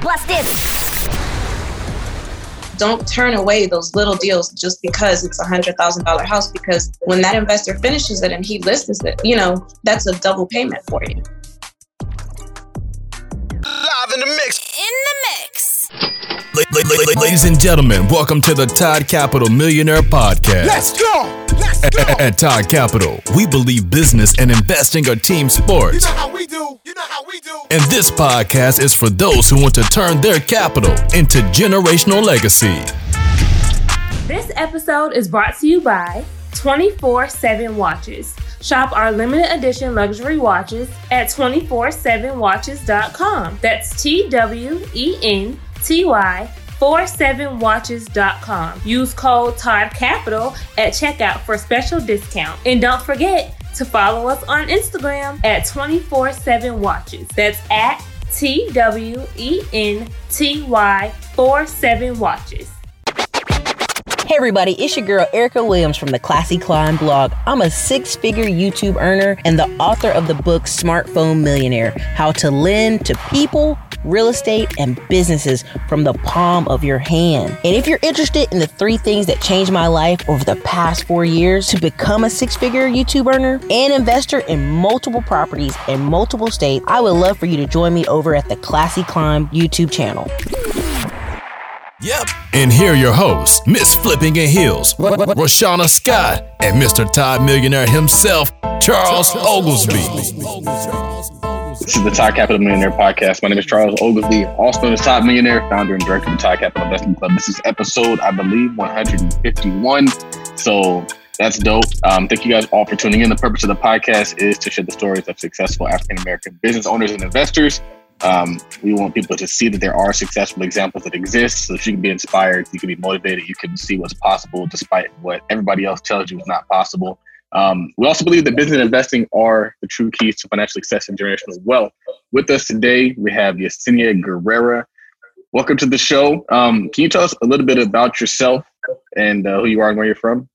Plus dibs don't turn away those little deals just because it's a hundred thousand dollar house because when that investor finishes it and he lists it you know that's a double payment for you. Live in the mix in the mix Ladies and gentlemen, welcome to the Todd Capital Millionaire Podcast. Let's go! Let's go! At, Todd Capital, we believe business and investing are team sports. You know how we do. You know how we do. And this podcast is for those who want to turn their capital into generational legacy. This episode is brought to you by 24 7 Watches. Shop our limited edition luxury watches at 247watches.com. That's T W E N ty47watches.com. Use code Todd Capital at checkout for special discount. And don't forget to follow us on Instagram at 247watches. That's at T W E N T Y 47 watches. Hey everybody, it's your girl Erica Williams from the Classy Climb blog. I'm a six figure YouTube earner and the author of the book Smartphone Millionaire How to Lend to People real estate, and businesses from the palm of your hand. And if you're interested in the three things that changed my life over the past four years to become a six figure YouTube earner and investor in multiple properties in multiple states, I would love for you to join me over at the Classy Climb YouTube channel. Yep. And here are your hosts, Miss Flipping in Heels, Rashana Scott, and Mr. Todd Millionaire himself, Charles Oglesby. This is the Todd Capital Millionaire Podcast. My name is Charles Oglesby, also known as Todd Millionaire, founder and director of the Todd Capital Investment Club. This is episode, I believe, 151. So that's dope. Um, thank you guys all for tuning in. The purpose of the podcast is to share the stories of successful African American business owners and investors. Um, we want people to see that there are successful examples that exist so that you can be inspired, you can be motivated, you can see what's possible despite what everybody else tells you is not possible. Um, we also believe that business and investing are the true keys to financial success and generational wealth. With us today, we have Yesenia Guerra. Welcome to the show. Um, can you tell us a little bit about yourself and uh, who you are and where you're from?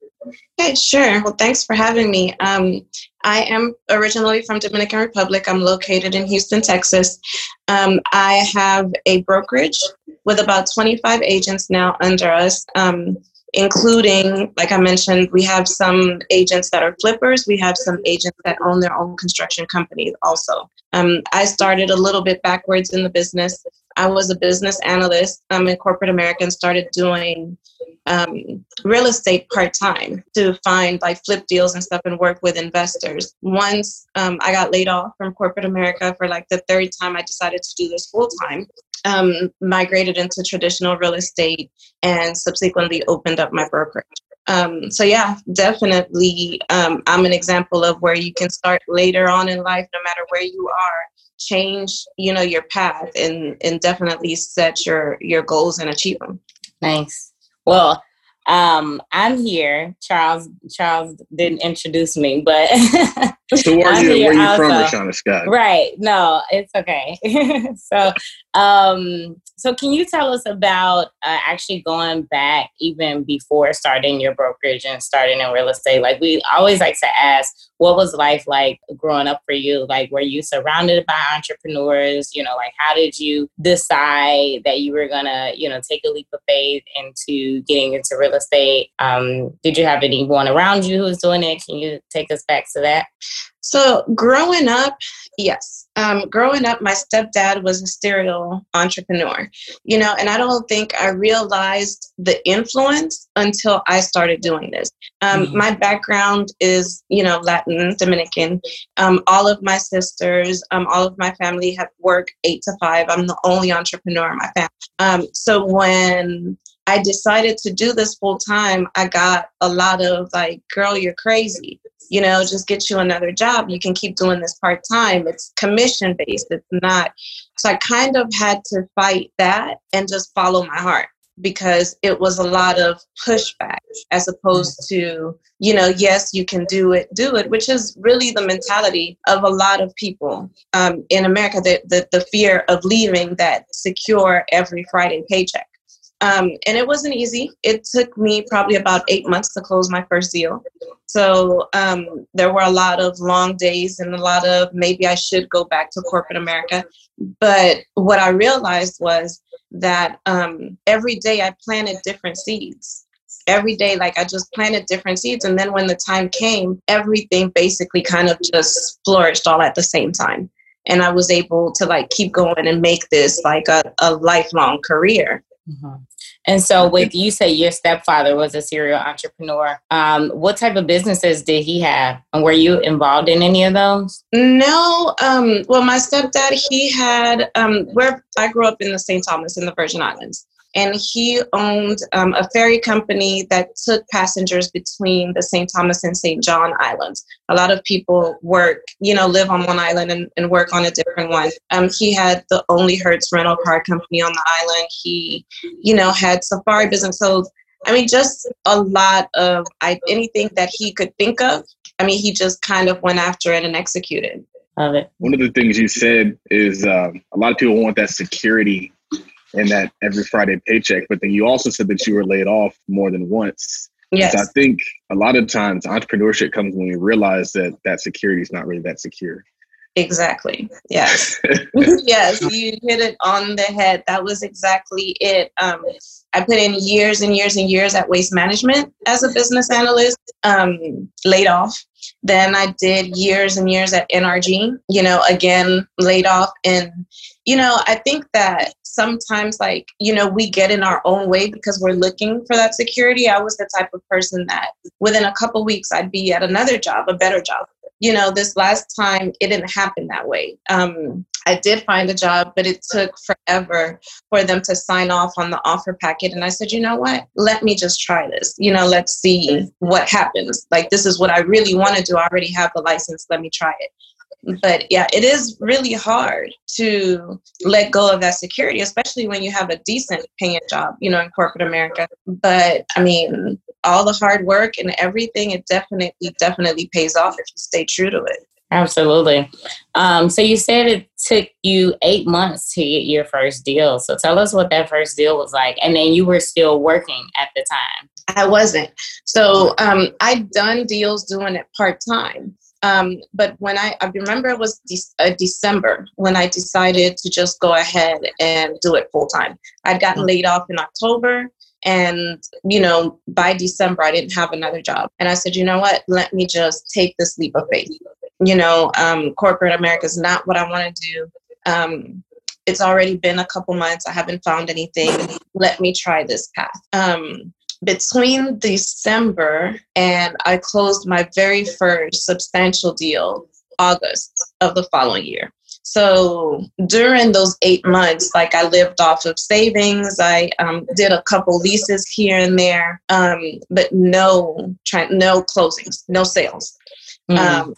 Okay, sure. Well, thanks for having me. Um, I am originally from Dominican Republic. I'm located in Houston, Texas. Um, I have a brokerage with about 25 agents now under us. Um, including, like I mentioned, we have some agents that are flippers. We have some agents that own their own construction companies also. Um, I started a little bit backwards in the business. I was a business analyst um, in corporate America and started doing um, real estate part time to find like flip deals and stuff and work with investors. Once um, I got laid off from corporate America for like the third time, I decided to do this full time um, migrated into traditional real estate and subsequently opened up my brokerage. Um, so yeah, definitely, um, I'm an example of where you can start later on in life, no matter where you are, change, you know, your path and and definitely set your your goals and achieve them. Nice. Well, um, I'm here. Charles Charles didn't introduce me, but so where you where are you from, Rashana Scott? Right. No, it's okay. so um so can you tell us about uh, actually going back even before starting your brokerage and starting in real estate? Like we always like to ask what was life like growing up for you? Like, were you surrounded by entrepreneurs? You know, like, how did you decide that you were gonna, you know, take a leap of faith into getting into real estate? Um, did you have anyone around you who was doing it? Can you take us back to that? So, growing up, yes. Um, growing up, my stepdad was a serial entrepreneur, you know, and I don't think I realized the influence until I started doing this. Um, mm-hmm. My background is, you know, Latin, Dominican. Um, all of my sisters, um, all of my family have worked eight to five. I'm the only entrepreneur in my family. Um, so, when I decided to do this full time, I got a lot of like, girl, you're crazy you know, just get you another job. You can keep doing this part time. It's commission based, it's not. So I kind of had to fight that and just follow my heart because it was a lot of pushback as opposed to, you know, yes, you can do it, do it, which is really the mentality of a lot of people um, in America, the, the, the fear of leaving that secure every Friday paycheck. Um, and it wasn't easy. It took me probably about eight months to close my first deal. So um, there were a lot of long days and a lot of maybe I should go back to corporate America. But what I realized was that um, every day I planted different seeds every day like i just planted different seeds and then when the time came everything basically kind of just flourished all at the same time and i was able to like keep going and make this like a, a lifelong career mm-hmm. and so with you say your stepfather was a serial entrepreneur um, what type of businesses did he have and were you involved in any of those no um, well my stepdad he had um, where i grew up in the st thomas in the virgin islands and he owned um, a ferry company that took passengers between the St. Thomas and St. John islands. A lot of people work, you know, live on one island and, and work on a different one. Um, he had the only Hertz rental car company on the island. He, you know, had safari business. So, I mean, just a lot of I, anything that he could think of. I mean, he just kind of went after it and executed. Love it. One of the things you said is um, a lot of people want that security in that every Friday paycheck. But then you also said that you were laid off more than once. Yes. So I think a lot of times entrepreneurship comes when we realize that that security is not really that secure. Exactly. Yes. yes, you hit it on the head. That was exactly it. Um, I put in years and years and years at Waste Management as a business analyst, um, laid off. Then I did years and years at NRG, you know, again, laid off. And, you know, I think that sometimes like you know we get in our own way because we're looking for that security. I was the type of person that within a couple weeks i'd be at another job a better job. You know this last time it didn't happen that way. Um, i did find a job but it took forever for them to sign off on the offer packet. And i said you know what? Let me just try this. You know let's see what happens. Like this is what i really want to do. I already have the license. Let me try it but yeah, it is really hard to let go of that security, especially when you have a decent paying job, you know, in corporate America. But I mean, all the hard work and everything, it definitely, definitely pays off if you stay true to it. Absolutely. Um, so you said it took you eight months to get your first deal. So tell us what that first deal was like. And then you were still working at the time. I wasn't. So um, I'd done deals doing it part time. Um, but when I, I remember it was de- uh, December when I decided to just go ahead and do it full time. I'd gotten mm. laid off in October. And, you know, by December, I didn't have another job. And I said, you know what? Let me just take this leap of faith. You know, um, corporate America is not what I want to do. Um, it's already been a couple months. I haven't found anything. Let me try this path. Um, between December and I closed my very first substantial deal August of the following year. So during those eight months, like I lived off of savings. I um, did a couple leases here and there, um, but no, try, no closings, no sales. Mm-hmm. Um,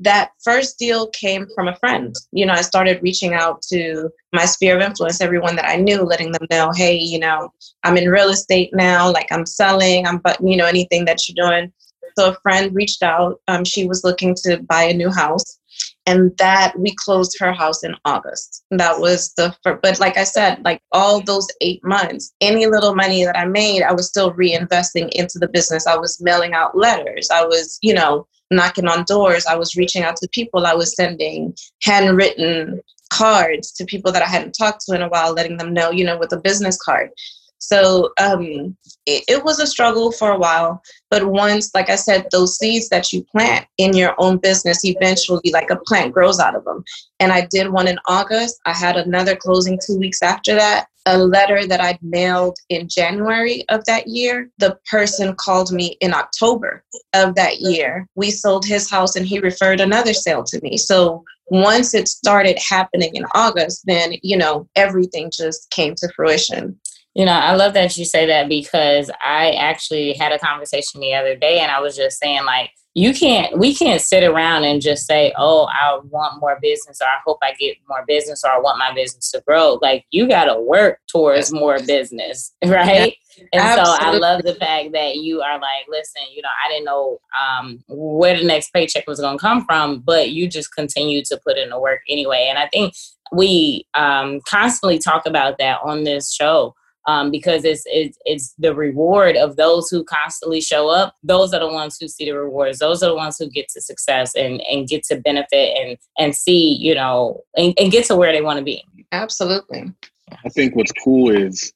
that first deal came from a friend. You know, I started reaching out to my sphere of influence, everyone that I knew, letting them know, hey, you know, I'm in real estate now, like I'm selling, I'm, but, you know, anything that you're doing. So a friend reached out. Um, she was looking to buy a new house. And that we closed her house in August. That was the first, but like I said, like all those eight months, any little money that I made, I was still reinvesting into the business. I was mailing out letters. I was, you know, knocking on doors. I was reaching out to people. I was sending handwritten cards to people that I hadn't talked to in a while, letting them know, you know, with a business card. So um, it, it, was a struggle for a while. But once, like I said, those seeds that you plant in your own business, eventually, like a plant grows out of them. And I did one in August. I had another closing two weeks after that. A letter that I'd mailed in January of that year, the person called me in October of that year. We sold his house and he referred another sale to me. So once it started happening in August, then, you know, everything just came to fruition. You know, I love that you say that because I actually had a conversation the other day and I was just saying, like, you can't, we can't sit around and just say, oh, I want more business or I hope I get more business or I want my business to grow. Like, you got to work towards more business, right? And Absolutely. so I love the fact that you are like, listen, you know, I didn't know um, where the next paycheck was going to come from, but you just continue to put in the work anyway. And I think we um, constantly talk about that on this show um, because it's, it's it's the reward of those who constantly show up. Those are the ones who see the rewards. Those are the ones who get to success and and get to benefit and and see you know and, and get to where they want to be. Absolutely. I think what's cool is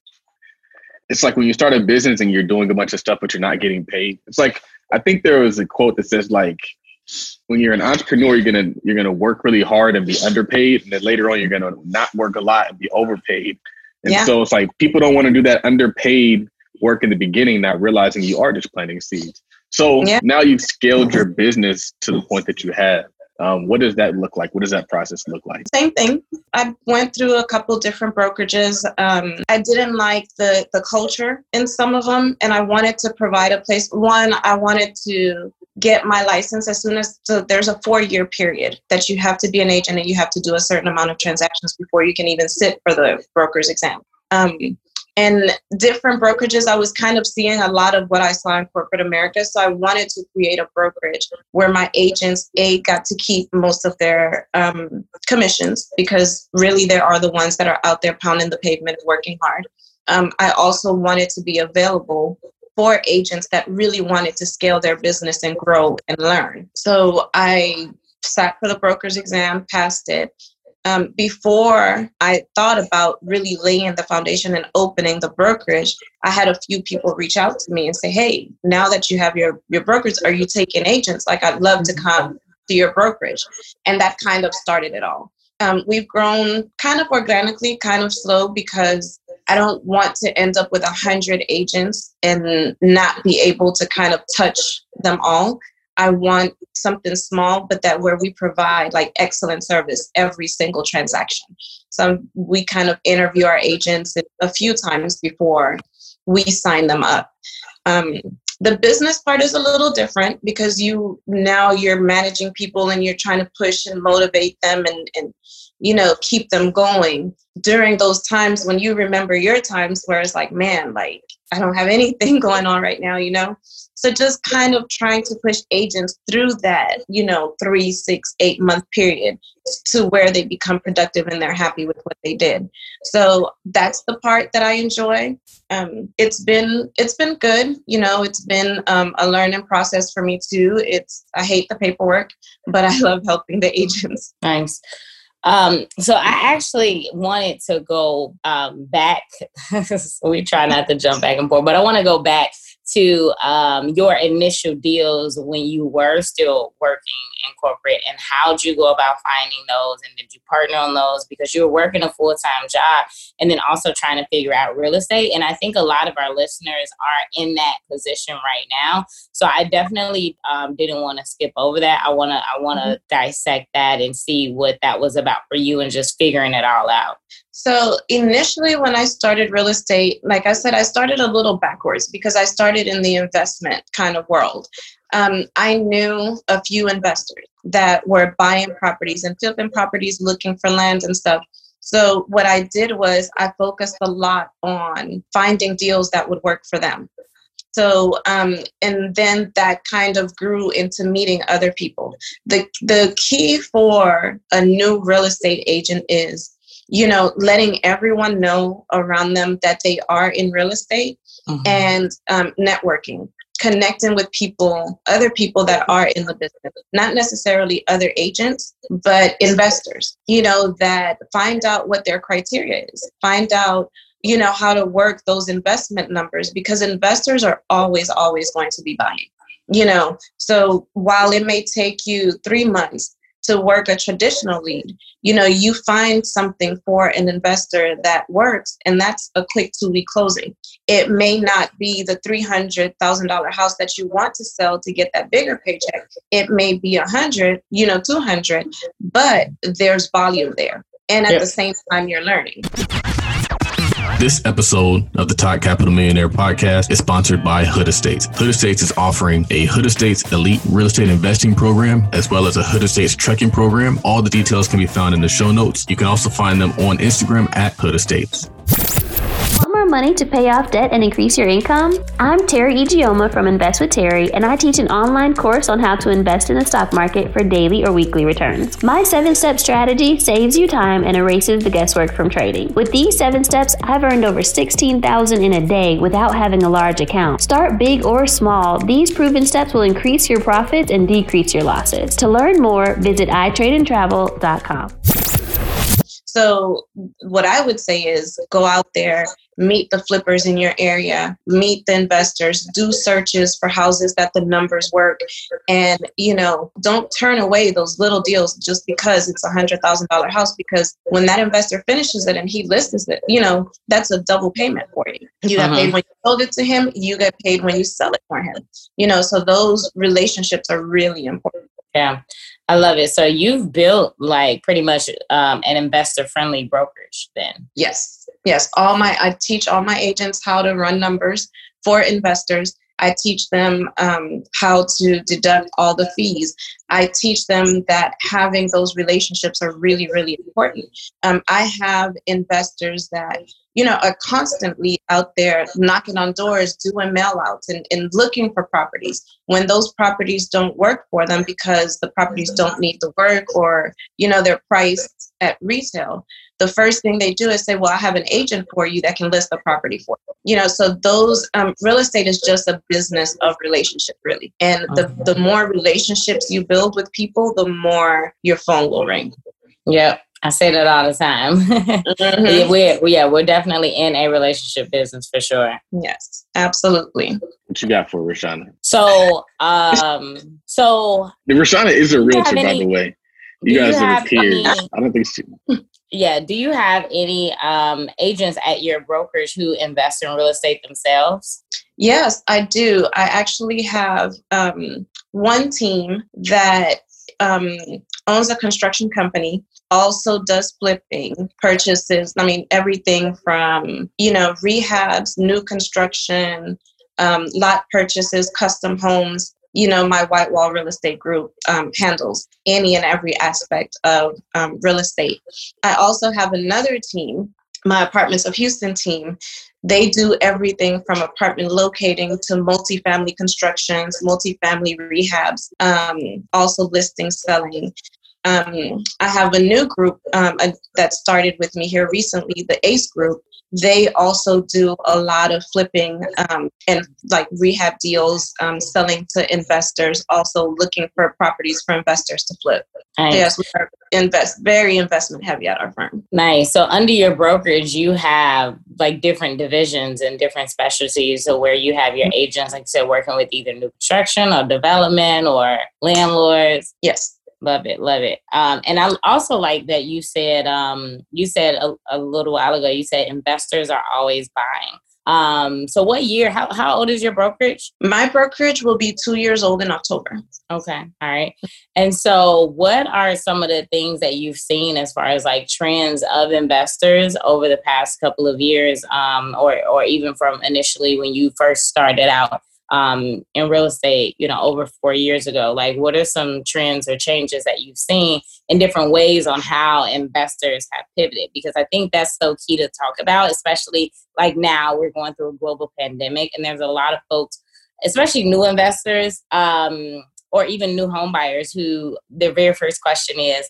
it's like when you start a business and you're doing a bunch of stuff but you're not getting paid. It's like I think there was a quote that says like when you're an entrepreneur, you're gonna you're gonna work really hard and be underpaid, and then later on you're gonna not work a lot and be overpaid. And yeah. so it's like people don't want to do that underpaid work in the beginning, not realizing you are just planting seeds. So yeah. now you've scaled your business to the point that you have. Um, what does that look like? What does that process look like? Same thing. I went through a couple different brokerages. Um, I didn't like the the culture in some of them, and I wanted to provide a place. One, I wanted to get my license as soon as so there's a four year period that you have to be an agent and you have to do a certain amount of transactions before you can even sit for the broker's exam. Um, and different brokerages, I was kind of seeing a lot of what I saw in corporate America. So I wanted to create a brokerage where my agents, A, got to keep most of their um, commissions because really they are the ones that are out there pounding the pavement, working hard. Um, I also wanted to be available for agents that really wanted to scale their business and grow and learn. So I sat for the broker's exam, passed it, um, before I thought about really laying the foundation and opening the brokerage, I had a few people reach out to me and say, "Hey, now that you have your your brokerage, are you taking agents? Like, I'd love to come to your brokerage." And that kind of started it all. Um, we've grown kind of organically, kind of slow because I don't want to end up with a hundred agents and not be able to kind of touch them all. I want something small, but that where we provide like excellent service every single transaction. So we kind of interview our agents a few times before we sign them up. Um, the business part is a little different because you now you're managing people and you're trying to push and motivate them and, and you know keep them going. During those times when you remember your times where it's like man like i don't have anything going on right now you know so just kind of trying to push agents through that, you know, three, six, eight month period to where they become productive and they're happy with what they did. So that's the part that I enjoy. Um, it's been it's been good. You know, it's been um, a learning process for me too. It's I hate the paperwork, but I love helping the agents. Nice. Um, so I actually wanted to go um, back. we try not to jump back and forth, but I want to go back to um, your initial deals when you were still working in corporate and how did you go about finding those and did you partner on those? Because you were working a full-time job and then also trying to figure out real estate and i think a lot of our listeners are in that position right now. So i definitely um, didn't want to skip over that. I want to i want to mm-hmm. dissect that and see what that was about for you and just figuring it all out so initially, when I started real estate, like I said, I started a little backwards because I started in the investment kind of world. Um, I knew a few investors that were buying properties and flipping properties, looking for land and stuff. So what I did was I focused a lot on finding deals that would work for them. So um, and then that kind of grew into meeting other people. The the key for a new real estate agent is you know, letting everyone know around them that they are in real estate mm-hmm. and um, networking, connecting with people, other people that are in the business, not necessarily other agents, but investors, you know, that find out what their criteria is, find out you know how to work those investment numbers because investors are always always going to be buying you know so while it may take you 3 months to work a traditional lead. You know, you find something for an investor that works, and that's a quick two week closing. It may not be the $300,000 house that you want to sell to get that bigger paycheck. It may be a hundred, you know, 200, but there's volume there. And at the same time, you're learning. This episode of the Todd Capital Millionaire podcast is sponsored by Hood Estates. Hood Estates is offering a Hood Estates Elite Real Estate Investing Program as well as a Hood Estates Trucking Program. All the details can be found in the show notes. You can also find them on Instagram at Hood Estates. Money to pay off debt and increase your income? I'm Teri Ijeoma from Invest with Teri, and I teach an online course on how to invest in the stock market for daily or weekly returns. My seven step strategy saves you time and erases the guesswork from trading. With these seven steps, I've earned over 16000 in a day without having a large account. Start big or small, these proven steps will increase your profits and decrease your losses. To learn more, visit itradeandtravel.com. So, what I would say is go out there, meet the flippers in your area, meet the investors, do searches for houses that the numbers work, and you know, don't turn away those little deals just because it's a hundred thousand dollar house. Because when that investor finishes it and he lists it, you know, that's a double payment for you. You got uh-huh. paid when you sold it to him. You get paid when you sell it for him. You know, so those relationships are really important. Yeah. I love it. So you've built like pretty much um, an investor friendly brokerage then. Yes. Yes. All my I teach all my agents how to run numbers for investors. I teach them um, how to deduct all the fees. I teach them that having those relationships are really, really important. Um, I have investors that you know, are constantly out there knocking on doors, doing mail outs and, and looking for properties. When those properties don't work for them because the properties don't need the work or, you know, they're priced at retail, the first thing they do is say, well, I have an agent for you that can list the property for you. You know, so those um, real estate is just a business of relationship, really. And the, the more relationships you build with people, the more your phone will ring. Yep. I say that all the time. mm-hmm. we're yeah, we're definitely in a relationship business for sure. Yes, absolutely. What you got for Rashana? So, um, so Rashana is a realtor, by the way. You guys you are peers. Any, I don't think she. Yeah. Do you have any um, agents at your brokerage who invest in real estate themselves? Yes, I do. I actually have um, one team that um, owns a construction company also does flipping purchases i mean everything from you know rehabs new construction um, lot purchases custom homes. You know my white wall real estate group um, handles any and every aspect of um, real estate. I also have another team my apartments of houston team they do everything from apartment locating to multifamily constructions, multifamily rehabs, um, also listing, selling. Um, I have a new group um, that started with me here recently, the ACE group. They also do a lot of flipping um, and like rehab deals, um, selling to investors, also looking for properties for investors to flip. Nice. Yes, we are invest very investment heavy at our firm. Nice. So under your brokerage, you have like different divisions and different specialties. So where you have your agents, like you said, working with either new construction or development or landlords. Yes. Love it, love it. Um, and I also like that you said um, you said a, a, little while ago. You said investors are always buying. Um, so what year? How how old is your brokerage? My brokerage will be two years old in October. Okay, all right. And so, what are some of the things that you've seen as far as like trends of investors over the past couple of years, um, or or even from initially when you first started out? Um, in real estate, you know, over four years ago? Like, what are some trends or changes that you've seen in different ways on how investors have pivoted? Because I think that's so key to talk about, especially like now we're going through a global pandemic, and there's a lot of folks, especially new investors. Um, or even new home buyers who their very first question is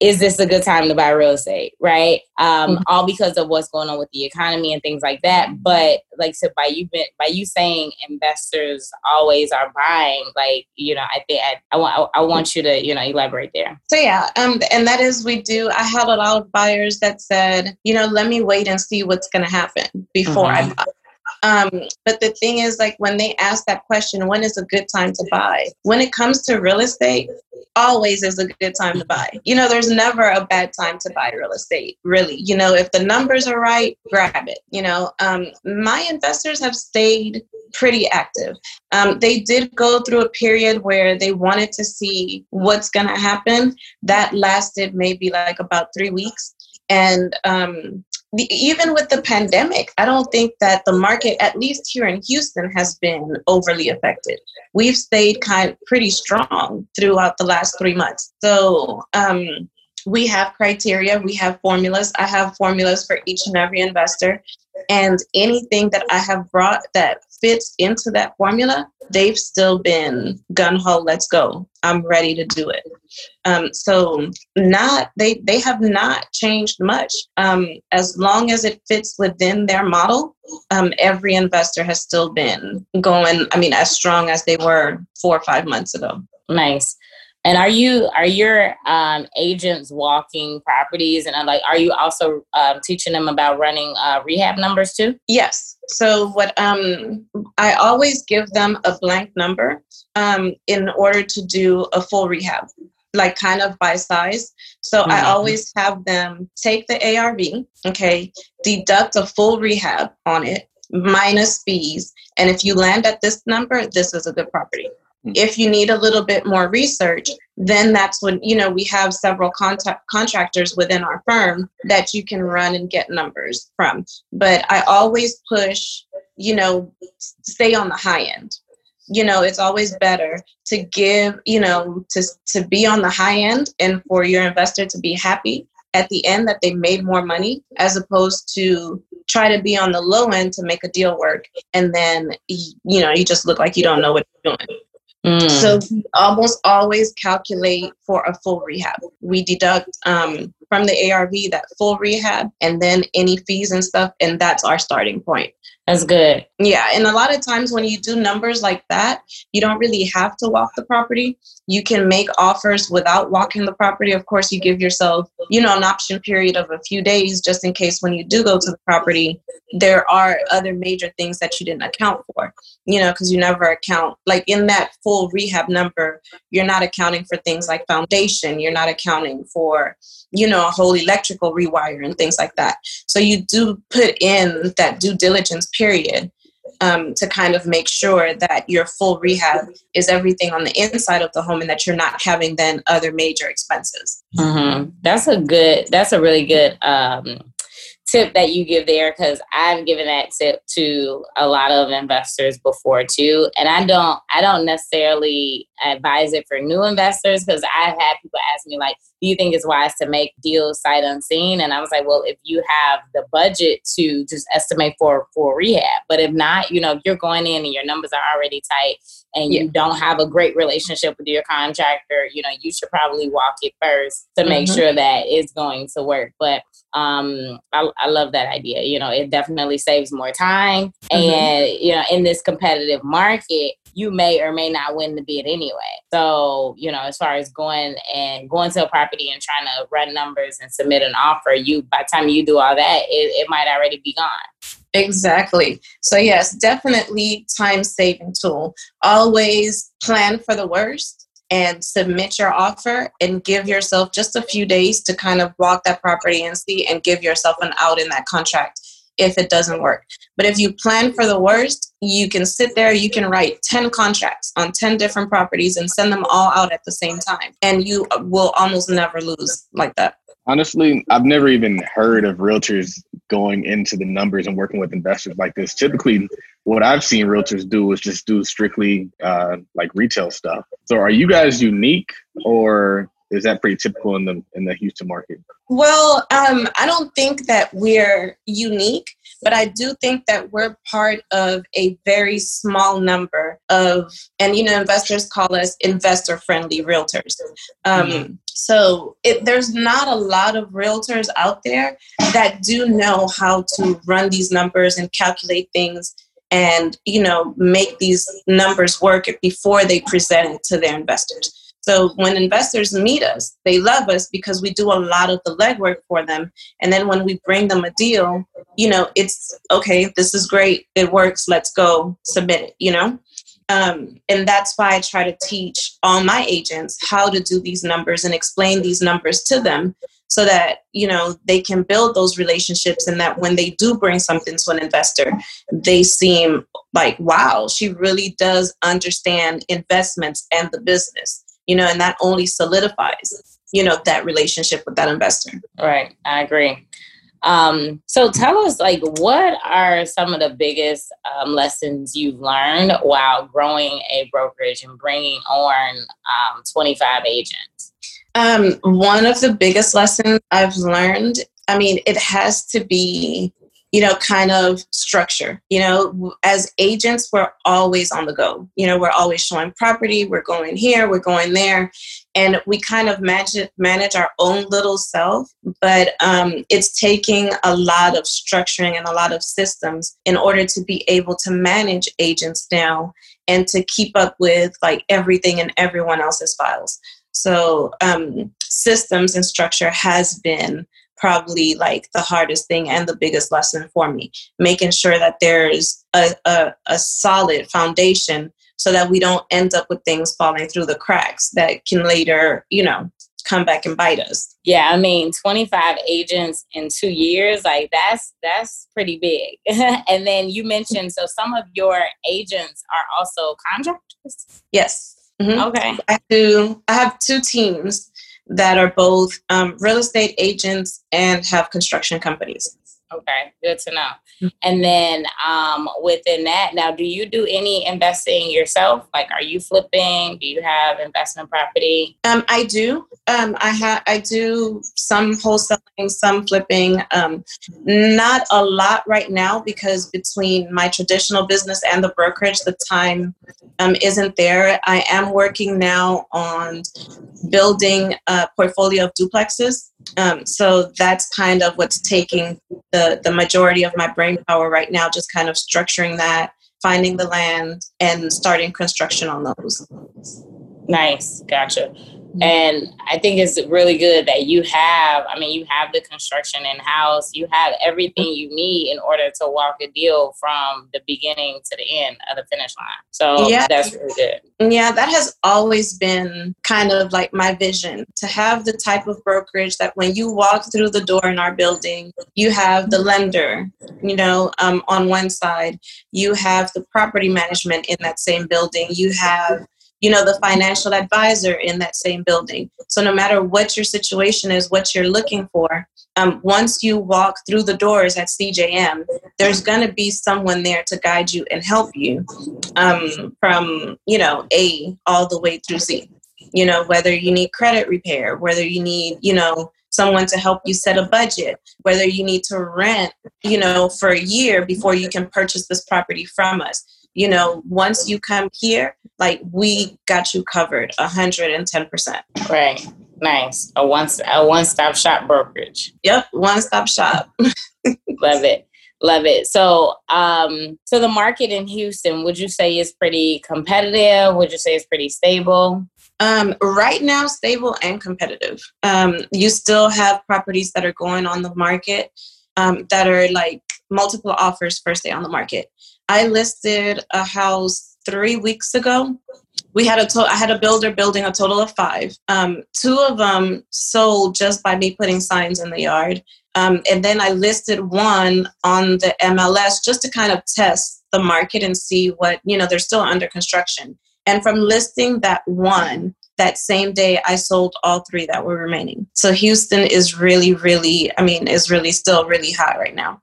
is this a good time to buy real estate right um, mm-hmm. all because of what's going on with the economy and things like that but like so by you by you saying investors always are buying like you know i think i, I want I, want you to you know elaborate there so yeah um and that is we do i had a lot of buyers that said you know let me wait and see what's going to happen before mm-hmm. i buy um, but the thing is, like when they ask that question, when is a good time to buy? When it comes to real estate, always is a good time to buy. You know, there's never a bad time to buy real estate, really. You know, if the numbers are right, grab it. You know, um, my investors have stayed pretty active. Um, they did go through a period where they wanted to see what's going to happen. That lasted maybe like about three weeks. And um, the, even with the pandemic, I don't think that the market, at least here in Houston, has been overly affected. We've stayed kind pretty strong throughout the last three months. So um, we have criteria, we have formulas. I have formulas for each and every investor. And anything that I have brought that fits into that formula, they've still been gun ho, let's go. I'm ready to do it. Um, so not they they have not changed much. Um, as long as it fits within their model, um, every investor has still been going. I mean, as strong as they were four or five months ago. Nice. And are you are your um, agents walking properties and uh, like are you also um, teaching them about running uh, rehab numbers too? Yes. So what um, I always give them a blank number um, in order to do a full rehab, like kind of by size. So mm-hmm. I always have them take the ARV, okay, deduct a full rehab on it minus fees, and if you land at this number, this is a good property. Hmm. If you need a little bit more research, then that's when, you know, we have several contact contractors within our firm that you can run and get numbers from. But I always push, you know, stay on the high end. You know, it's always better to give, you know, to, to be on the high end and for your investor to be happy at the end that they made more money as opposed to try to be on the low end to make a deal work and then you know you just look like you don't know what you're doing Mm. So we almost always calculate for a full rehab. We deduct um, from the ARV that full rehab and then any fees and stuff, and that's our starting point. That's good. Yeah. And a lot of times when you do numbers like that, you don't really have to walk the property. You can make offers without walking the property. Of course, you give yourself, you know, an option period of a few days just in case when you do go to the property, there are other major things that you didn't account for, you know, because you never account, like in that full rehab number, you're not accounting for things like foundation, you're not accounting for, you know, a whole electrical rewire and things like that. So you do put in that due diligence period um, to kind of make sure that your full rehab is everything on the inside of the home and that you're not having then other major expenses. Mm-hmm. That's a good, that's a really good um, tip that you give there because I've given that tip to a lot of investors before too. And I don't I don't necessarily advise it for new investors because I've had people ask me like, do you think it's wise to make deals sight unseen? And I was like, well, if you have the budget to just estimate for for rehab, but if not, you know, if you're going in and your numbers are already tight and you don't have a great relationship with your contractor, you know, you should probably walk it first to make mm-hmm. sure that it's going to work. But um, I, I, love that idea. You know, it definitely saves more time. Mm-hmm. And, you know, in this competitive market, you may or may not win the bid anyway. So, you know, as far as going and going to a property and trying to run numbers and submit an offer, you by the time you do all that, it, it might already be gone. Exactly. So yes, definitely time saving tool. Always plan for the worst and submit your offer and give yourself just a few days to kind of walk that property and see and give yourself an out in that contract if it doesn't work. But if you plan for the worst, you can sit there, you can write 10 contracts on 10 different properties and send them all out at the same time. And you will almost never lose like that. Honestly, I've never even heard of realtors going into the numbers and working with investors like this. Typically, what I've seen realtors do is just do strictly uh, like retail stuff. So, are you guys unique, or is that pretty typical in the in the Houston market? Well, um, I don't think that we're unique, but I do think that we're part of a very small number of, and you know, investors call us investor friendly realtors. Um, mm-hmm. So it, there's not a lot of realtors out there that do know how to run these numbers and calculate things and you know make these numbers work before they present it to their investors so when investors meet us, they love us because we do a lot of the legwork for them. And then when we bring them a deal, you know, it's okay, this is great, it works, let's go submit it, you know? Um, and that's why I try to teach all my agents how to do these numbers and explain these numbers to them so that you know they can build those relationships and that when they do bring something to an investor they seem like wow she really does understand investments and the business you know, and that only solidifies, you know, that relationship with that investor. Right. I agree. Um, so tell us, like, what are some of the biggest um, lessons you've learned while growing a brokerage and bringing on um, 25 agents? Um, one of the biggest lessons I've learned, I mean, it has to be you know, kind of structure. You know, as agents, we're always on the go. You know, we're always showing property, we're going here, we're going there. And we kind of manage, manage our own little self, but um, it's taking a lot of structuring and a lot of systems in order to be able to manage agents now and to keep up with like everything and everyone else's files. So um, systems and structure has been probably like the hardest thing and the biggest lesson for me. Making sure that there's a, a, a, solid foundation so that we don't end up with things falling through the cracks that can later you know come back and bite us. Yeah i mean 25 agents in two years like that's that's pretty big. And then you mentioned so some of your agents are also contractors? Yes. Mm-hmm. okay. I do i have two teams that are both um, real estate agents and have construction companies. Okay, good to know. Mm-hmm. And then um, within that, now, do you do any investing yourself? Like, are you flipping? Do you have investment property? Um, I do. Um, I have. I do some wholesaling, some flipping. Um, not a lot right now because between my traditional business and the brokerage, the time um, isn't there. I am working now on building a portfolio of duplexes. Um, so that's kind of what's taking the, the majority of my brain power right now, just kind of structuring that, finding the land, and starting construction on those. Nice, gotcha. And I think it's really good that you have, I mean, you have the construction in house, you have everything you need in order to walk a deal from the beginning to the end of the finish line. So yeah. that's really good. Yeah, that has always been kind of like my vision to have the type of brokerage that when you walk through the door in our building, you have the lender, you know, um, on one side, you have the property management in that same building, you have you know the financial advisor in that same building. So no matter what your situation is what you're looking for um, once you walk through the doors at cjm there's going to be someone there to guide you and help you um, from you know a all the way through z. You know whether you need credit repair whether you need you know someone to help you set a budget whether you need to rent you know for a year before you can purchase this property from us you know, once you come here, like we got you covered 110%. Right. Nice. A one a one stop shop brokerage. Yep, one stop shop. Love it. Love it. So, um, so the market in Houston, would you say is pretty competitive? Would you say it's pretty stable? Um, right now, stable and competitive. Um, you still have properties that are going on the market um, that are like multiple offers first day on the market. I listed a house three weeks ago. We had a to- I had a builder building a total of five. Um, two of them sold just by me putting signs in the yard. Um, and then I listed one on the MLS just to kind of test the market and see what, you know, they're still under construction. And from listing that one, that same day I sold all three that were remaining. So Houston is really, really, I mean, is really still really hot right now.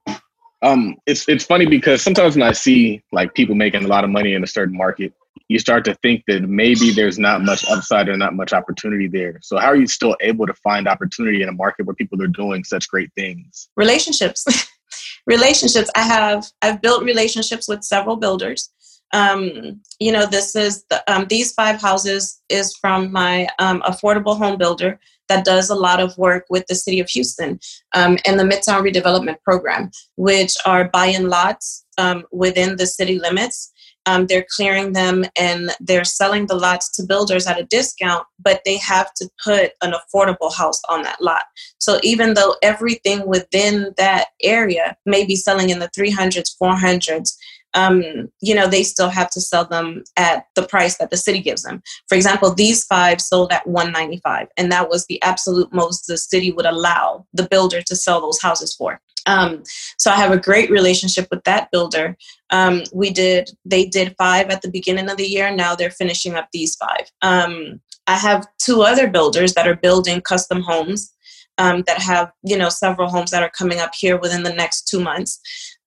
Um, it's it's funny because sometimes when I see like people making a lot of money in a certain market, you start to think that maybe there's not much upside or not much opportunity there. So how are you still able to find opportunity in a market where people are doing such great things? Relationships. relationships. I have I've built relationships with several builders. Um, you know, this is the, um, these five houses is from my um, affordable home builder that does a lot of work with the city of Houston um, and the Midtown Redevelopment Program, which are buying lots um, within the city limits. Um, they're clearing them and they're selling the lots to builders at a discount, but they have to put an affordable house on that lot. So even though everything within that area may be selling in the 300s, 400s, um, you know, they still have to sell them at the price that the city gives them. For example, these five sold at 195, and that was the absolute most the city would allow the builder to sell those houses for. Um, so I have a great relationship with that builder. Um, we did, they did five at the beginning of the year. Now they're finishing up these five. Um, I have two other builders that are building custom homes um, that have, you know, several homes that are coming up here within the next two months.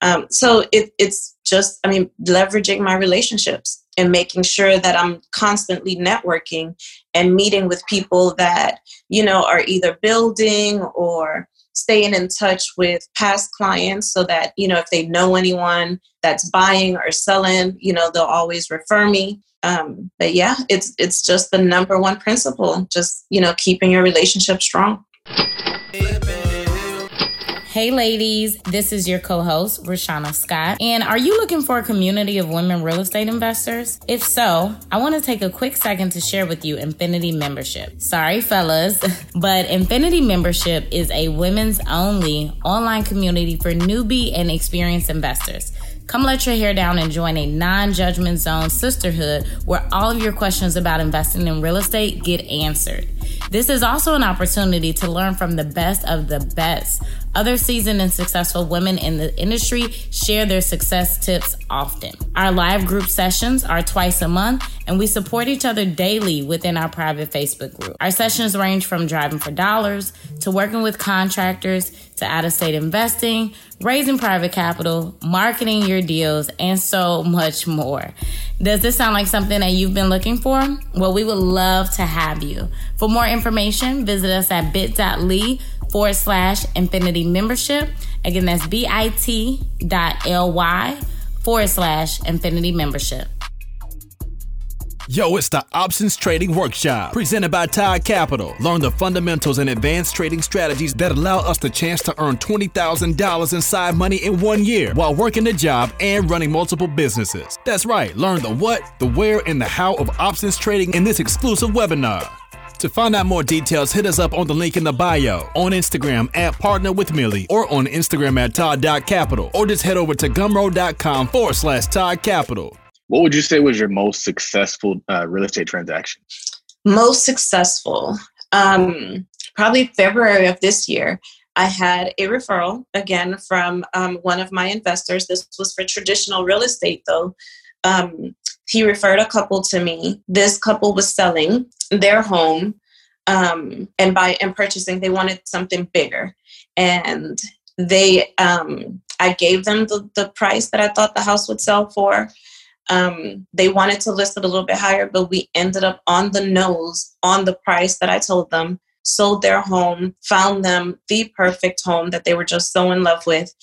Um, so it, it's just, I mean, leveraging my relationships and making sure that I'm constantly networking and meeting with people that, you know, are either building or staying in touch with past clients so that, you know, if they know anyone that's buying or selling, you know, they'll always refer me. Um, but yeah, it's it's just the number one principle, just, you know, keeping your relationship strong. Hey, ladies, this is your co host, Rashana Scott. And are you looking for a community of women real estate investors? If so, I want to take a quick second to share with you Infinity Membership. Sorry, fellas, but Infinity Membership is a women's only online community for newbie and experienced investors. Come let your hair down and join a non judgment zone sisterhood where all of your questions about investing in real estate get answered. This is also an opportunity to learn from the best of the best. Other seasoned and successful women in the industry share their success tips often. Our live group sessions are twice a month, and we support each other daily within our private Facebook group. Our sessions range from driving for dollars to working with contractors to out of state investing, raising private capital, marketing your deals, and so much more. Does this sound like something that you've been looking for? Well, we would love to have you. For more information, visit us at bit.ly forward slash infinity membership. Again, that's bit.ly forward slash infinity membership. Yo, it's the Options Trading Workshop presented by Todd Capital. Learn the fundamentals and advanced trading strategies that allow us the chance to earn $20,000 in side money in one year while working a job and running multiple businesses. That's right, learn the what, the where, and the how of options trading in this exclusive webinar. To find out more details, hit us up on the link in the bio, on Instagram at Partner with Millie, or on Instagram at Todd.capital, or just head over to gumroad.com forward slash Todd Capital. What would you say was your most successful uh, real estate transaction? Most successful. Um, probably February of this year. I had a referral again from um, one of my investors. This was for traditional real estate, though. Um, he referred a couple to me. This couple was selling their home, um, and by and purchasing, they wanted something bigger, and they. Um, I gave them the, the price that I thought the house would sell for. Um, they wanted to list it a little bit higher, but we ended up on the nose on the price that I told them. Sold their home, found them the perfect home that they were just so in love with.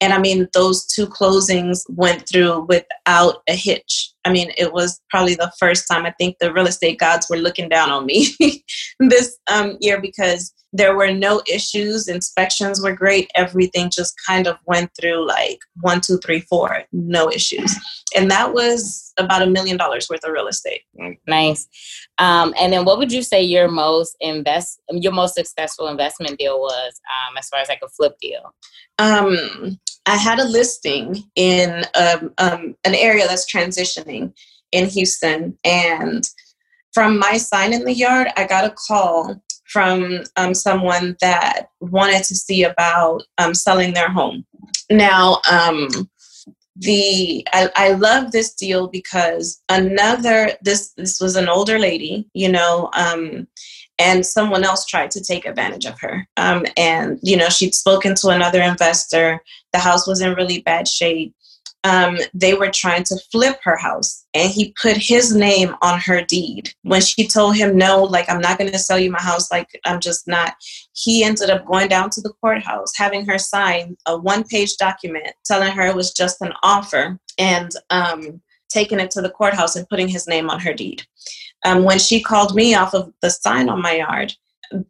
And I mean, those two closings went through without a hitch. I mean, it was probably the first time I think the real estate gods were looking down on me this um, year because there were no issues. Inspections were great. Everything just kind of went through like one, two, three, four, no issues. And that was about a million dollars worth of real estate. Nice. Um, and then, what would you say your most invest, your most successful investment deal was, um, as far as like a flip deal? Um, I had a listing in um, um, an area that's transitioning in Houston, and from my sign in the yard, I got a call from um, someone that wanted to see about um, selling their home. Now, um, the I, I love this deal because another this this was an older lady, you know, um, and someone else tried to take advantage of her. Um, and you know, she'd spoken to another investor. The house was in really bad shape um, they were trying to flip her house and he put his name on her deed. When she told him, no, like, I'm not going to sell you my house, like, I'm just not, he ended up going down to the courthouse, having her sign a one page document telling her it was just an offer and um, taking it to the courthouse and putting his name on her deed. Um, when she called me off of the sign on my yard,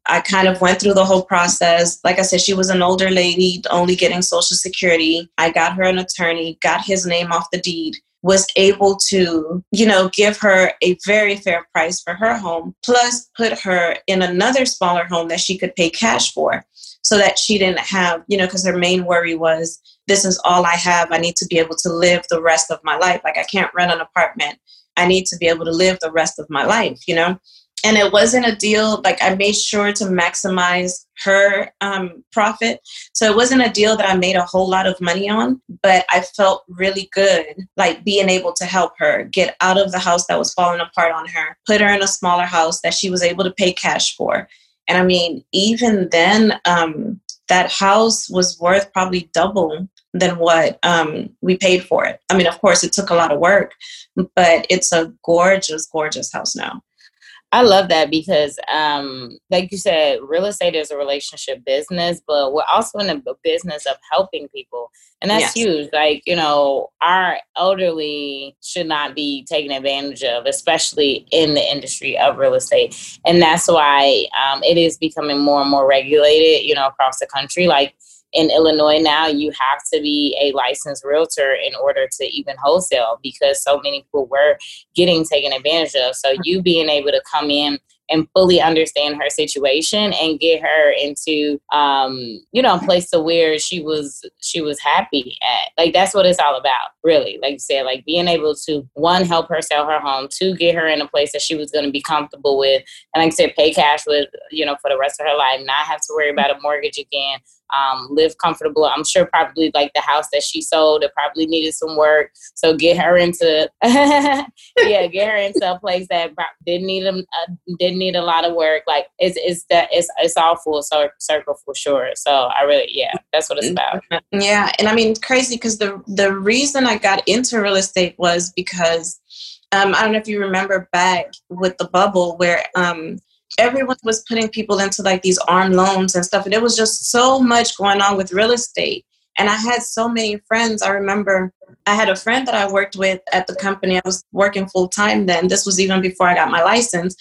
I kind of went through the whole process. Like I said, she was an older lady, only getting Social Security. I got her an attorney, got his name off the deed, was able to, you know, give her a very fair price for her home, plus put her in another smaller home that she could pay cash for so that she didn't have, you know, because her main worry was this is all I have. I need to be able to live the rest of my life. Like I can't rent an apartment. I need to be able to live the rest of my life, you know? And it wasn't a deal like i made sure to maximize her um, profit. So it wasn't a deal that i made a whole lot of money on but i felt really good like being able to help her get out of the house that was falling apart on her put her in a smaller house that she was able to pay cash for. And i mean even then um, that house was worth probably double than what um, we paid for it. I mean of course it took a lot of work but it's a gorgeous gorgeous house now I love that because, um, like you said, real estate is a relationship business, but we're also in the business of helping people. And that's yes. huge. Like, you know, our elderly should not be taken advantage of, especially in the industry of real estate. And that's why um, it is becoming more and more regulated, you know, across the country. Like, in Illinois now, you have to be a licensed realtor in order to even wholesale because so many people were getting taken advantage of. So you being able to come in and fully understand her situation and get her into um, you know a place to where she was she was happy at. Like that's what it's all about really. Like you said like being able to one help her sell her home two get her in a place that she was going to be comfortable with and like i said pay cash with you know for the rest of her life not have to worry about a mortgage again um, live comfortable. I'm sure probably like the house that she sold, it probably needed some work. So get her into, yeah, get her into a place that didn't need a, uh, didn't need a lot of work. Like it's it's that it's it's all full circle for sure. So I really yeah, that's what it's about. Yeah, and I mean crazy because the the reason I got into real estate was because. Um, I don't know if you remember back with the bubble where um, everyone was putting people into like these arm loans and stuff and it was just so much going on with real estate. And i had so many friends. I remember i had a friend that i worked with at the company. I was working full time then. This was even before i got my license.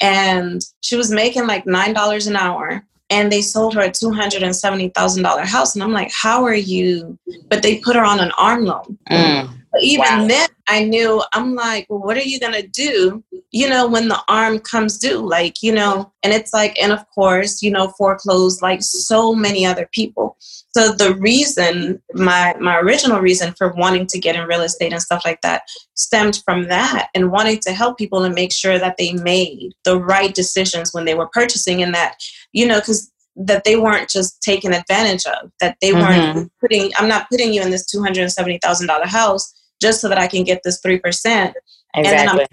And she was making like nine dollars an hour and they sold her a $270000 house. And i'm like how are you? But they put her on an arm loan. Mm even wow. then I knew I'm like, well, what are you gonna do? You know, when the arm comes due, like, you know, and it's like, and of course, you know, foreclosed like so many other people. So the reason, my my original reason for wanting to get in real estate and stuff like that stemmed from that and wanting to help people and make sure that they made the right decisions when they were purchasing and that, you know, because that they weren't just taken advantage of, that they mm-hmm. weren't putting, I'm not putting you in this $270,000 house just so that I can get this 3%. Exactly. And then I'm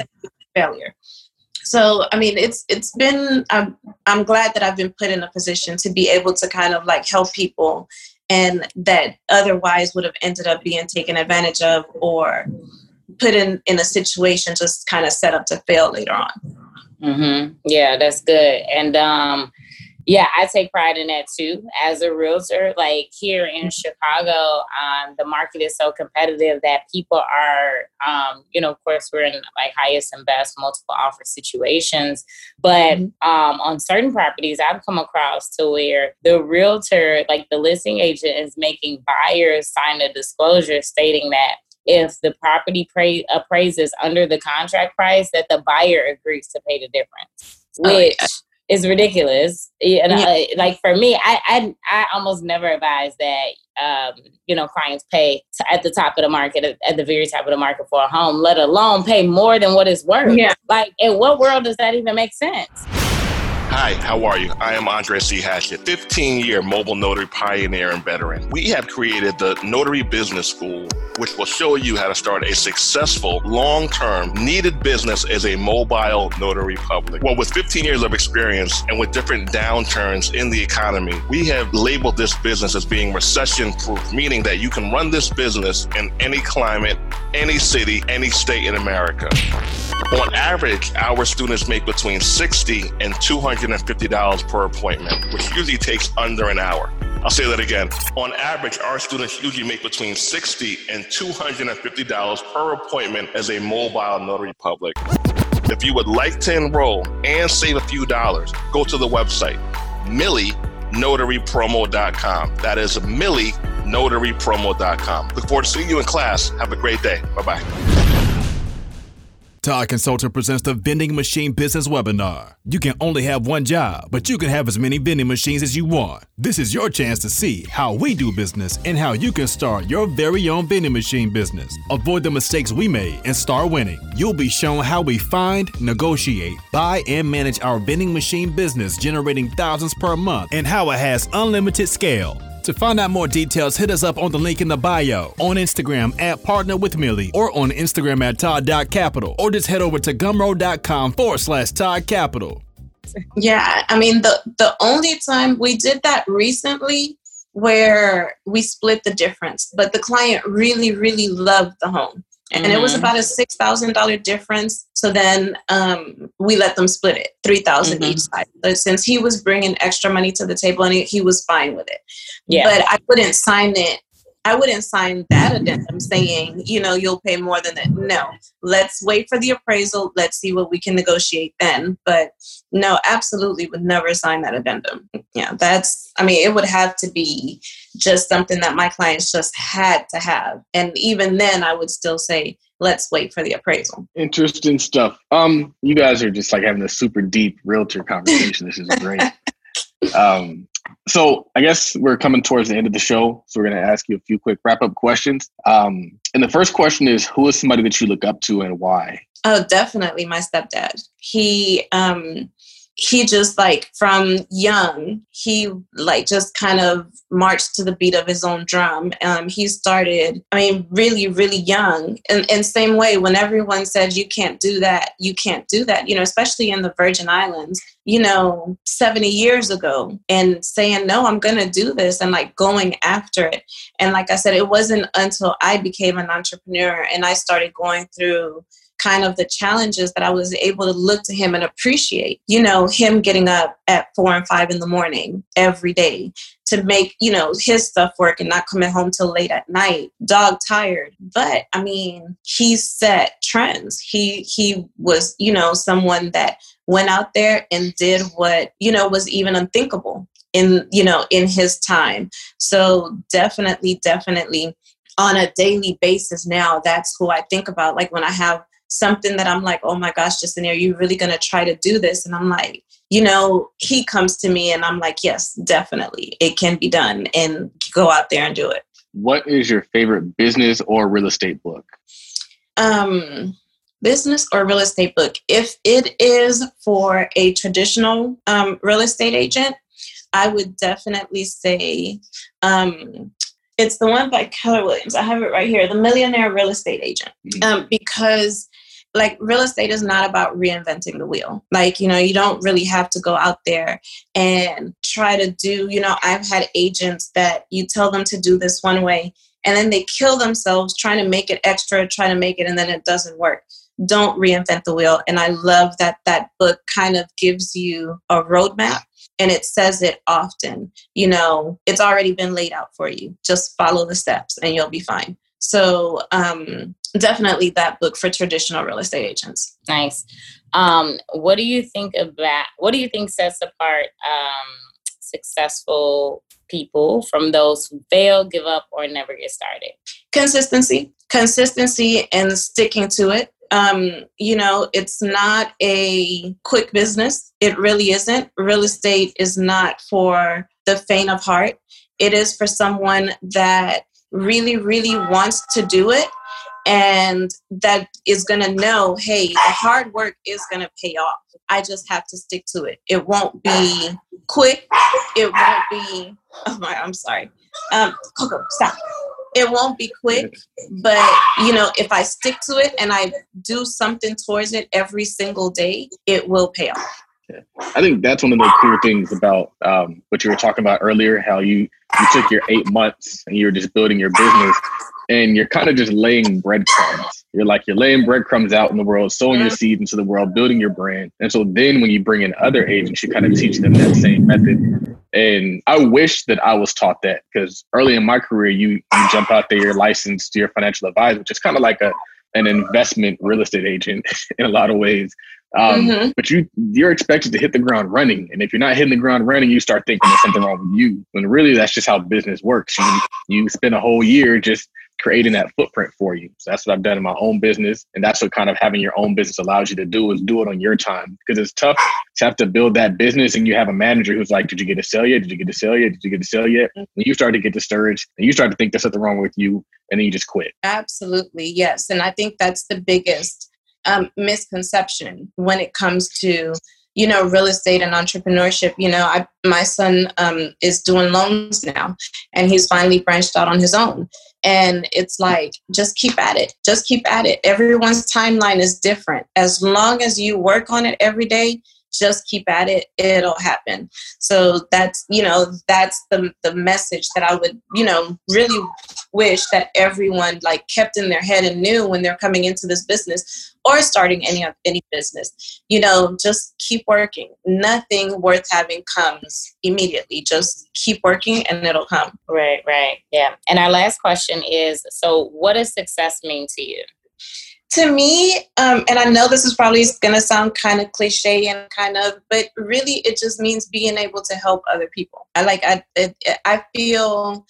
failure. So, I mean, it's it's been. I'm I'm glad that I've been put in a position to be able to kind of like help people, and that otherwise would have ended up being taken advantage of or put in in a situation just kind of set up to fail later on. Mm-hmm. Yeah, that's good. And um, yeah, I take pride in that too. As a realtor, like here in Chicago, um, the market is so competitive that people are, um, you know, of course, we're in like highest and best multiple offer situations. But mm-hmm. um, on certain properties, I've come across to where the realtor, like the listing agent, is making buyers sign a disclosure stating that if the property pra- appraises under the contract price, that the buyer agrees to pay the difference. Which oh, yeah is ridiculous. And yeah. I, like for me, I, I I almost never advise that um, you know clients pay to, at the top of the market at, at, the very top of the market for a home, let alone pay more than what it's worth. Yeah. Like in what world does that even make sense? Hi, how are you? I am Andre C. Hatchett, 15 year mobile notary pioneer and veteran. We have created the Notary Business School, which will show you how to start a successful, long term, needed business as a mobile notary public. Well, with 15 years of experience and with different downturns in the economy, we have labeled this business as being recession proof, meaning that you can run this business in any climate, any city, any state in America. On average, our students make between 60 and 200 $150 per appointment, which usually takes under an hour. I'll say that again. On average, our students usually make between 60 and $250 per appointment as a mobile notary public. If you would like to enroll and save a few dollars, go to the website, millinotarypromo.com. That is millinotarypromo.com. Look forward to seeing you in class. Have a great day. Bye bye. Todd Consultant presents the Vending Machine Business Webinar. You can only have one job, but you can have as many vending machines as you want. This is your chance to see how we do business and how you can start your very own vending machine business. Avoid the mistakes we made and start winning. You'll be shown how we find, negotiate, buy, and manage our vending machine business, generating thousands per month, and how it has unlimited scale. To find out more details, hit us up on the link in the bio, on Instagram at Partner with Millie, or on Instagram at Todd.capital, or just head over to gumroad.com forward slash Todd Capital. Yeah, I mean, the, the only time we did that recently where we split the difference, but the client really, really loved the home and it was Mhm. about a six thousand dollar difference. So then um, we let them split it, three Mhm. each side. But since he was bringing extra money to the table and he, he was fine with it, Yeah. but I wouldn't sign it. I wouldn't sign that addendum saying, you know, you'll pay more than that. No, let's wait for the appraisal. Let's see what we can negotiate then. But no, absolutely would never sign that addendum. Yeah, that's, I mean, it would have to be just something that my clients just had to have. And even then, I would still say, let's wait for the appraisal. Interesting stuff. Um, you guys are just like having a super deep realtor conversation. This is great. um, so I guess we're coming towards the end of the show, so we're going to ask you a few quick wrap up questions. Um, and the first question is, who is somebody that you look up to and why? Oh, definitely my stepdad. He um he just like from young, he like just kind of marched to the beat of his own drum. Um he started, I mean, really, really young. And and same way when everyone said you can't do that, you can't do that, you know, especially in the Virgin Islands, you know, 70 years ago and saying, No, I'm gonna do this and like going after it. And like I said, it wasn't until I became an entrepreneur and I started going through kind of the challenges that I was able to look to him and appreciate. You know, him getting up at four and five in the morning every day to make, you know, his stuff work and not coming home till late at night, dog tired. But I mean, he set trends. He he was, you know, someone that went out there and did what, you know, was even unthinkable in, you know, in his time. So definitely, definitely on a daily basis now, that's who I think about. Like when I have something that I'm like, oh my gosh, Justin, are you really going to try to do this? And I'm like, you know, he comes to me and I'm like, yes, definitely, it can be done and go out there and do it. What is your favorite business or real estate book? Um, business or real estate book. If it is for a traditional um, real estate agent, I would definitely say um, it's the one by Keller Williams. I have it right here, The Millionaire Real Estate Agent, um, because like real estate is not about reinventing the wheel. Like, you know, you don't really have to go out there and try to do, you know, I've had agents that you tell them to do this one way and then they kill themselves trying to make it extra, trying to make it, and then it doesn't work. Don't reinvent the wheel. And I love that that book kind of gives you a roadmap and it says it often. You know, it's already been laid out for you. Just follow the steps and you'll be fine. So, um, definitely that book for traditional real estate agents. Nice. Um, what do you think about what do you think sets apart um, successful people from those who fail, give up, or never get started? Consistency, consistency, and sticking to it. Um, you know, it's not a quick business. It really isn't. Real estate is not for the faint of heart. It is for someone that really, really wants to do it and that is going to know hey the hard work is going to pay off. I just have to stick to it. It won't be quick. It won't be oh my i'm sorry. Um coco stop. It won't be quick but you know if i stick to it and i do something towards it every single day it will pay off I think that's one of the cool things about um, what you were talking about earlier. How you you took your eight months and you were just building your business, and you're kind of just laying breadcrumbs. You're like you're laying breadcrumbs out in the world, sowing your seeds into the world, building your brand. And so then when you bring in other agents, you kind of teach them that same method. And I wish that I was taught that because early in my career, you you jump out there, you're licensed, you're financial advisor, which is kind of like a an investment real estate agent in a lot of ways. Um, Mhm. But you you're expected to hit the ground running, and if you're not hitting the ground running, you start thinking there's something wrong with you. When really that's just how business works. You you spend a whole year just creating that footprint for you. So that's what I've done in my own business, and that's what kind of having your own business allows you to do is do it on your time because it's tough to have to build that business, and you have a manager who's like, "Did you get a sale yet? Did you get a sale yet? Did you get a sale yet?" And you start to get discouraged, and you start to think there's something wrong with you, and then you just quit. Absolutely, yes. And I think that's the biggest um, misconception when it comes to, you know, real estate and entrepreneurship. You know, I, my son um, is doing loans now, and he's finally branched out on his own. And it's like, just keep at it. Just keep at it. Everyone's timeline is different. As long as you work on it every day, just keep at it it'll happen. So that's you know that's the the message that i would you know really wish that everyone like kept in their head and knew when they're coming into this business or starting any any business. You know just keep working. Nothing worth having comes immediately. Just keep working and it'll come. Right right. Yeah. And our last question is so what does success mean to you to me, um, and I know this is probably going to sound kind of cliche and kind of, but really, it just means being able to help other people. I like, I, it, I feel,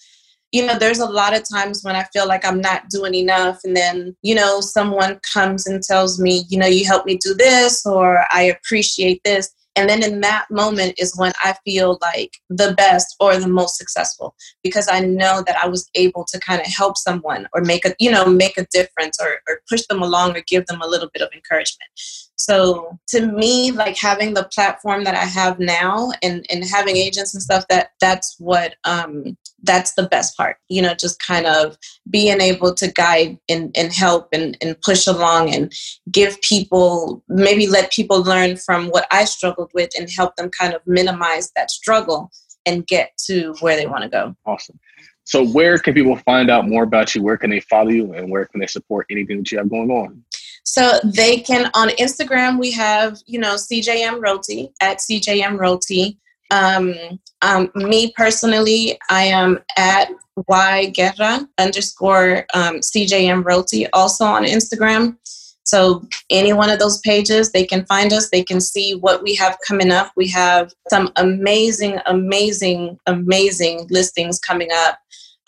you know, there's a lot of times when I feel like I'm not doing enough, and then, you know, someone comes and tells me, you know, you helped me do this, or I appreciate this. And then in that moment is when I feel like the best or the most successful because I know that I was able to kind of help someone or make a, you know, make a difference or, or push them along or give them a little bit of encouragement. So to me, like having the platform that I have now and, and having agents and stuff, that that's what um, that's the best part. You know, just kind of being able to guide and, and help and, and push along and give people maybe let people learn from what I struggled with and help them kind of minimize that struggle and get to where they want to go. Awesome. So where can people find out more about you? Where can they follow you and where can they support anything that you have going on? So they can on Instagram we have, you know, CJM Realty at CJM Realty. Um, um, me personally, I am at Y Guerra underscore um, CJM Realty also on Instagram. So any one of those pages, they can find us. They can see what we have coming up. We have some amazing, amazing, amazing listings coming up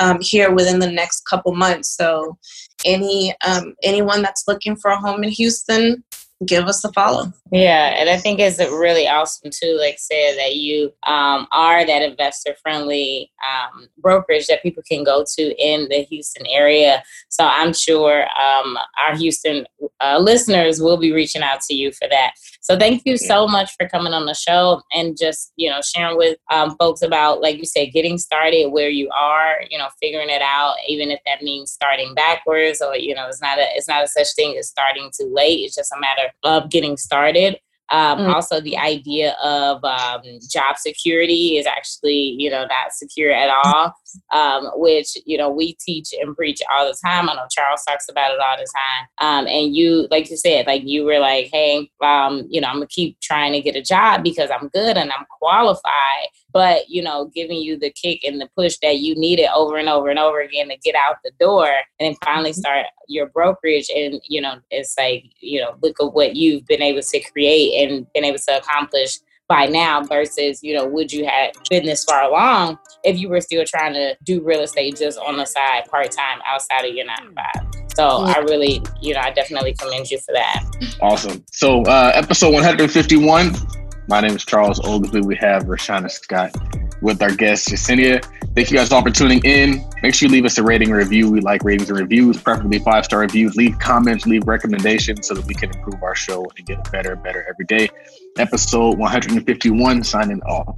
um, here within the next couple months. So any um, anyone that's looking for a home in Houston, give us a follow. Yeah, and I think it's really awesome too, like said, that you um, are that investor friendly um, brokerage that people can go to in the Houston area. So I'm sure um, our Houston uh, listeners will be reaching out to you for that. So thank you so much for coming on the show and just you know sharing with um, folks about, like you said, getting started where you are, you know, figuring it out, even if that means starting backwards or you know, it's not a it's not a such thing as starting too late. It's just a matter of getting started. Um, mm. Also, the idea of um, job security is actually, you know, not secure at all, um, which, you know, we teach and preach all the time. I know Charles talks about it all the time. Um, and you, like you said, like you were like, hey, um, you know, I'm going to keep trying to get a job because I'm good and I'm qualified but you know giving you the kick and the push that you needed over and over and over again to get out the door and then finally mm-hmm. start your brokerage and you know it's like you know look at what you've been able to create and been able to accomplish by now versus you know would you have been this far along if you were still trying to do real estate just on the side part-time outside of your nine to five so yeah. i really you know i definitely commend you for that awesome so uh episode 151 my name is Charles Oglesby. We have Rashana Scott with our guest, Yesenia. Thank you guys all for tuning in. Make sure you leave us a rating review. We like ratings and reviews, preferably five star reviews. Leave comments, leave recommendations so that we can improve our show and get better and better every day. Episode 151, signing off.